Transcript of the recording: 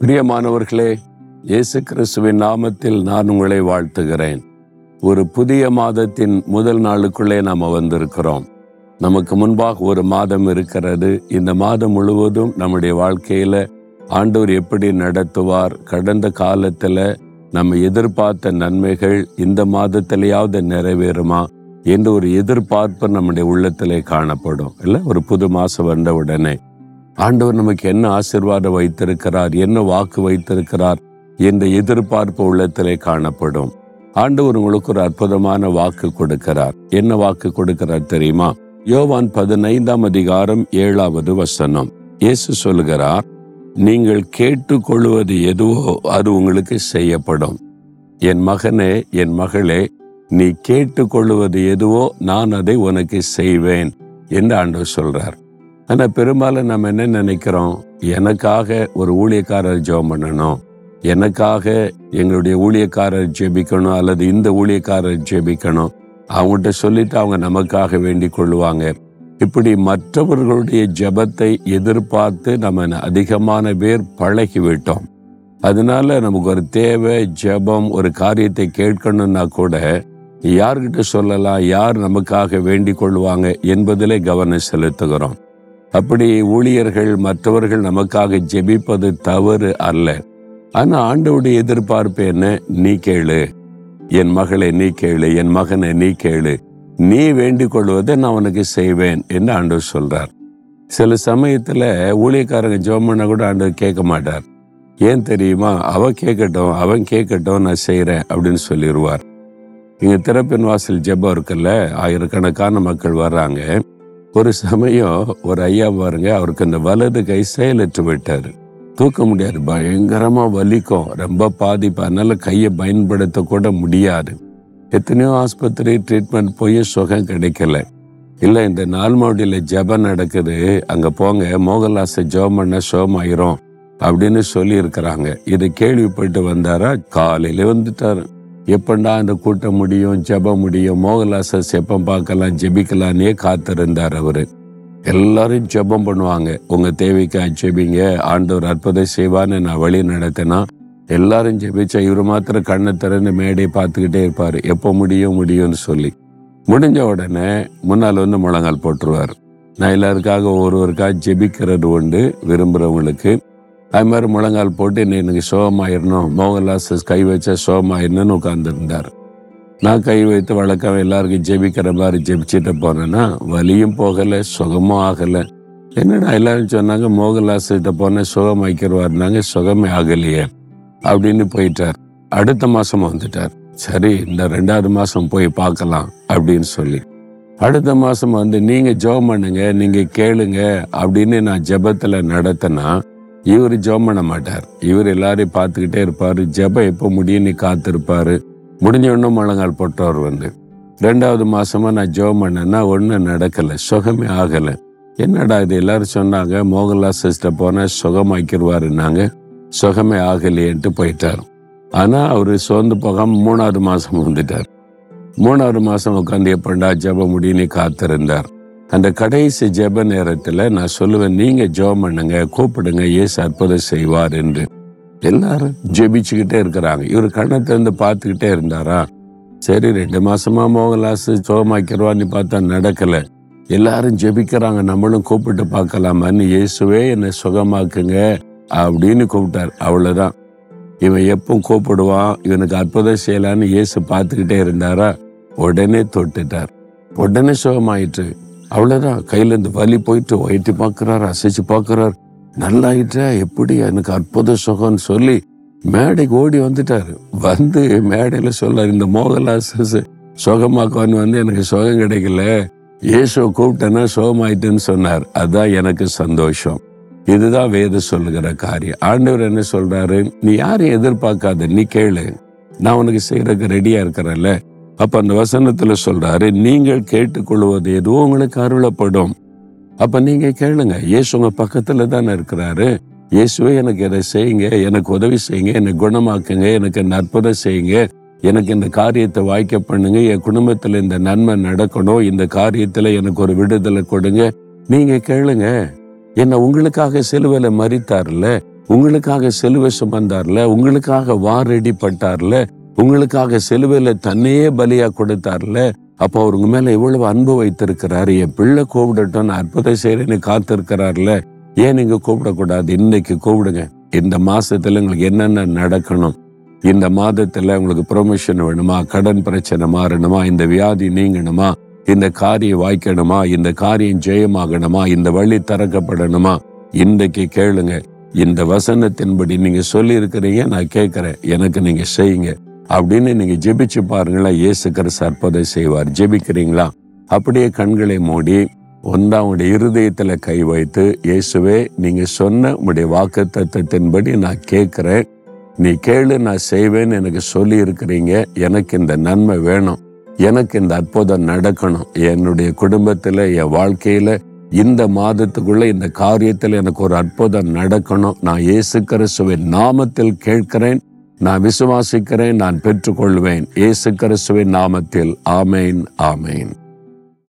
பிரியமானவர்களே இயேசு கிறிஸ்துவின் நாமத்தில் நான் உங்களை வாழ்த்துகிறேன். ஒரு புதிய மாதத்தின் முதல் நாளுக்குள்ளே நாம் வந்திருக்கிறோம். நமக்கு முன்பாக ஒரு மாதம் இருக்கிறது. இந்த மாதம் முழுவதும் நம்முடைய வாழ்க்கையில ஆண்டவர் எப்படி நடத்துவார் கடந்த காலத்துல நம்ம எதிர்பார்த்த நன்மைகள் இந்த மாதத்திலேயாவது நிறைவேறுமா என்ற ஒரு எதிர்பார்ப்பு நம்முடைய உள்ளத்திலே காணப்படும். இல்லை ஒரு புது மாதம் வந்த உடனே. ஆண்டவர் நமக்கு என்ன ஆசிர்வாதம் வைத்திருக்கிறார் என்ன வாக்கு வைத்திருக்கிறார் என்ற எதிர்பார்ப்பு உள்ளத்திலே காணப்படும். ஆண்டவர் உங்களுக்கு ஒரு அற்புதமான வாக்கு கொடுக்கிறார். என்ன வாக்கு கொடுக்கிறார் தெரியுமா? யோவான் பதினைந்தாம் அதிகாரம் ஏழாவது வசனம். இயேசு சொல்கிறார் நீங்கள் கேட்டுக்கொள்வது எதுவோ அது உங்களுக்கு செய்யப்படும். என் மகனே என் மகளே நீ கேட்டுக்கொள்வது எதுவோ நான் அதை உனக்கு செய்வேன் என்று ஆண்டவர் சொல்றார். ஆனால் பெரும்பாலும் நம்ம என்ன நினைக்கிறோம்? எனக்காக ஒரு ஊழியக்காரர் ஜெபம் பண்ணணும். எனக்காக எங்களுடைய ஊழியக்காரர் ஜெபிக்கணும் அல்லது இந்த ஊழியக்காரர் ஜெபிக்கணும். அவங்ககிட்ட சொல்லிட்டு அவங்க நமக்காக வேண்டிக் கொள்ளுவாங்க. இப்படி மற்றவர்களுடைய ஜெபத்தை எதிர்பார்த்து நம்ம அதிகமான பேர் பழகிவிட்டோம். அதனால நமக்கு ஒரு தேவை ஜெபம் ஒரு காரியத்தை கேட்கணும்னா கூட யார்கிட்ட சொல்லலாம் யார் நமக்காக வேண்டிக் கொள்வாங்க என்பதிலே கவனம் செலுத்துகிறோம். அப்படி ஊழியர்கள் மற்றவர்கள் நமக்காக ஜெபிப்பது தவறு அல்ல. ஆனா ஆண்டவுடைய எதிர்பார்ப்பு என்ன? நீ கேளு. என் மகளை நீ கேளு. என் மகனை நீ கேளு. நீ வேண்டிக் கொள்வதை நான் உனக்கு செய்வேன் என்று ஆண்டவர் சொல்றார். சில சமயத்துல ஊழியக்காரங்க ஜெபம் கூட ஆண்டவர் கேட்க மாட்டார். ஏன் தெரியுமா? அவ கேட்கட்டும் அவன் கேட்கட்டும் நான் செய்யறேன் அப்படின்னு சொல்லிடுவார் இங்க திறப்பின் வாசல் ஜெபம் இருக்குல்ல? ஆயிரக்கணக்கான மக்கள் வர்றாங்க. ஒரு சமயம் ஒரு ஐயா பாருங்க அவருக்கு அந்த வலது கை செயலற்று விட்டார் தூக்க முடியாது பயங்கரமாக வலிக்கும் ரொம்ப பாதிப்பு அதனால கையை பயன்படுத்த கூட முடியாது. எத்தனையோ ஆஸ்பத்திரி ட்ரீட்மெண்ட் போய் சுகம் கிடைக்கல. இல்லை இந்த நால்மாவடியில் ஜெபம் நடக்குது அங்கே போங்க மோகலாசை ஜெபம் பண்ண சுகமாயிரும் அப்படின்னு சொல்லியிருக்கிறாங்க. இது இதை கேள்விப்பட்டு வந்தாரா? காலையில் வந்துட்டாரு. எப்பண்டா இந்த கூட்டம் முடியும் ஜெபம் முடியும்? மோகன்லாச செப்பம் பார்க்கலாம்? ஜெபிக்கலான்னே காத்திருந்தார் அவர். எல்லாரும் ஜெபம் பண்ணுவாங்க. உங்கள் தேவைக்காக ஜெபிங்க. ஆண்டவர் அற்புதம் செய்வான்னு நான் வழி நடத்தினா எல்லாரும் ஜெபிச்சா இவர் மாத்திரம் கண்ணை திறந்து மேடையை பார்த்துக்கிட்டே இருப்பார். எப்போ முடியும் முடியும்னு சொல்லி. முடிஞ்ச உடனே முன்னால் வந்து முழங்கால் போட்டுருவார். நான் எல்லாருக்காக ஒருவருக்காக ஜெபிக்கிறது உண்டு. விரும்புகிறவங்களுக்கு அது மாதிரி முழங்கால் போட்டு நீ எனக்கு சோகமாயிரணும் மோகன்லாஸ் கை வச்ச சோகமாயிடணும்னு உட்காந்துருந்தார் நான் கை வைத்து வழக்கம் எல்லாருக்கும் ஜெபிக்கிற மாதிரி ஜெபிச்சுட்டு போனேன்னா வலியும் போகலை சுகமும் ஆகலை. என்னடா எல்லாரும் சொன்னாங்க மோகன்லாஸ் கிட்ட போனேன் வைக்கிறவாருனாங்க சுகமே ஆகலையே அப்படின்னு போயிட்டார். அடுத்த மாதம் வந்துட்டார். சரி இந்த ரெண்டாவது மாதம் போய் பார்க்கலாம் அப்படின்னு சொல்லி. அடுத்த மாதம் வந்து நீங்கள் ஜெபம் பண்ணுங்க நீங்கள் கேளுங்க அப்படின்னு நான் ஜெபத்தில் நடத்தினா இவர் ஜெபம் பண்ண மாட்டார். இவர் எல்லாரையும் பார்த்துக்கிட்டே இருப்பார். ஜெபம் எப்போ முடியும்னு காத்திருப்பார். முடிஞ்ச முழங்கால் போட்டவர் வந்து ரெண்டாவது மாதமாக நான் ஜெபம் பண்ணேன்னா ஒன்றும் நடக்கலை சுகமே ஆகலை. என்னடா இது? எல்லாரும் சொன்னாங்க மோகன்லால் சிஸ்டர் போனால் சுகமாக்கிடுவாருன்னாங்க சுகமே ஆகலையேன்ட்டு போயிட்டார். ஆனால் அவர் சோர்ந்து போகாமல் மூணாவது மாதம் வந்துட்டார். மூணாவது மாதம் உட்காந்து எப்பண்டா ஜெபம் முடியும்னு காத்திருந்தார். அந்த கடைசி ஜெப நேரத்தில் நான் சொல்லுவேன் நீங்கள் ஜெபம் பண்ணுங்க கூப்பிடுங்க ஏசு அற்புதம் செய்வார் என்று. எல்லாரும் ஜெபிச்சுக்கிட்டே இருக்கிறாங்க. இவர் கண்ணை திறந்து பார்த்துக்கிட்டே இருந்தாரா? சரி ரெண்டு மாசமா மோகன்லாஸ் சோமாக்கிறவான்னு பார்த்தா நடக்கல. எல்லாரும் ஜெபிக்கிறாங்க நம்மளும் கூப்பிட்டு பார்க்கலாமான்னு. இயேசுவே என்னை சுகமாக்குங்க அப்படின்னு கூப்பிட்டார். அவ்வளோதான் இவன் எப்போ கூப்பிடுவான் இவனுக்கு அற்புதம் செய்யலான்னு இயேசு பார்த்துக்கிட்டே இருந்தாரா? உடனே தொட்டுட்டார். உடனே சுகமாயிற்று. அவ்வளோதான் கையில இந்த வலி போயிட்டு ஒயிட்டு பார்க்கிறார் அசைச்சு பார்க்கிறார். நல்லாயிட்டா எப்படி எனக்கு அற்புத சுகம்னு சொல்லி மேடைக்கு ஓடி வந்துட்டாரு. வந்து மேடையில சொல்றாரு இந்த மோகலாசஸ் சுகமாக்கான்னு வந்து எனக்கு சுகம் கிடைக்கல. இயேசுவை கூப்பிட்டேன்னா சுகமாயிட்டுன்னு சொன்னார். அதான் எனக்கு சந்தோஷம். இதுதான் வேத சொல்லுகிற காரியம். ஆண்டவர் என்ன சொல்றாரு? நீ யாரையும் எதிர்பார்க்காத நீ கேளு. நான் உனக்கு செய்யறதுக்கு ரெடியா இருக்கிறேன்ல. அப்போ அந்த வசனத்தில் சொல்கிறாரு நீங்கள் கேட்டுக்கொள்வது எதுவும் உங்களுக்கு அருளப்படும். அப்போ நீங்கள் கேளுங்க இயேசு உங்கள் பக்கத்தில் தானே இருக்கிறாரு? இயேசுவே எனக்கு இதை செய்யுங்க எனக்கு உதவி செய்யுங்க என்னை குணமாக்குங்க எனக்கு இந்த அற்புதம் செய்யுங்க எனக்கு இந்த காரியத்தை வாய்க்க பண்ணுங்க என் குடும்பத்தில் இந்த நன்மை நடக்கணும் இந்த காரியத்தில் எனக்கு ஒரு விடுதலை கொடுங்க. நீங்கள் கேளுங்க என்ன உங்களுக்காக சிலுவையில மறித்தார்ல உங்களுக்காக சிலுவை சுமந்தார்ல? உங்களுக்காக வாரடிப்பட்டார்ல உங்களுக்காக செலுவையில் தன்னையே பலியா கொடுத்தார்ல அப்போ அவர் உங்க எவ்வளவு அன்பு வைத்திருக்கிறாரு. என் பிள்ளை கூப்பிடட்டும் நான் அற்புதம் செய்யறேன்னு காத்திருக்கிறார்ல. ஏன் நீங்க கூப்பிடக்கூடாது? இன்னைக்கு கூப்பிடுங்க. இந்த மாசத்துல உங்களுக்கு என்னென்ன நடக்கணும்? இந்த மாதத்துல உங்களுக்கு ப்ரொமோஷன் வேணுமா? கடன் பிரச்சனை மாறணுமா? இந்த வியாதி நீங்கணுமா? இந்த காரியம் வாய்க்கணுமா? இந்த காரியம் ஜெயமாகணுமா? இந்த வழி திறக்கப்படணுமா? இன்றைக்கு கேளுங்க. இந்த வசனத்தின்படி நீங்க சொல்லி இருக்கிறீங்க நான் கேட்கிறேன். எனக்கு நீங்க செய்யுங்க. அப்படின்னு நீங்க ஜெபிச்சு பாருங்களேன். இயேசு கிறிஸ்து அற்புதம் செய்வார். ஜெபிக்கிறீங்களா? அப்படியே கண்களை மூடி ஒன்றா உங்களுடைய இருதயத்துல கை வைத்து இயேசுவே நீங்க சொன்ன உங்களுடைய வாக்கு தத்துவத்தின்படி நான் கேட்கிறேன். நீ கேளு நான் செய்வேன்னு எனக்கு சொல்லி இருக்கிறீங்க எனக்கு இந்த நன்மை வேணும். எனக்கு இந்த அற்புதம் நடக்கணும். என்னுடைய குடும்பத்துல என் வாழ்க்கையில இந்த மாதத்துக்குள்ள இந்த காரியத்தில் எனக்கு ஒரு அற்புதம் நடக்கணும். நான் இயேசு கிறிஸ்துவின் நாமத்தில் கேட்கிறேன். நான் விசுவாசிக்கிறேன் நான் பெற்றுக்கொள்வேன். இயேசு கிறிஸ்துவின் நாமத்தில். ஆமேன் ஆமேன்.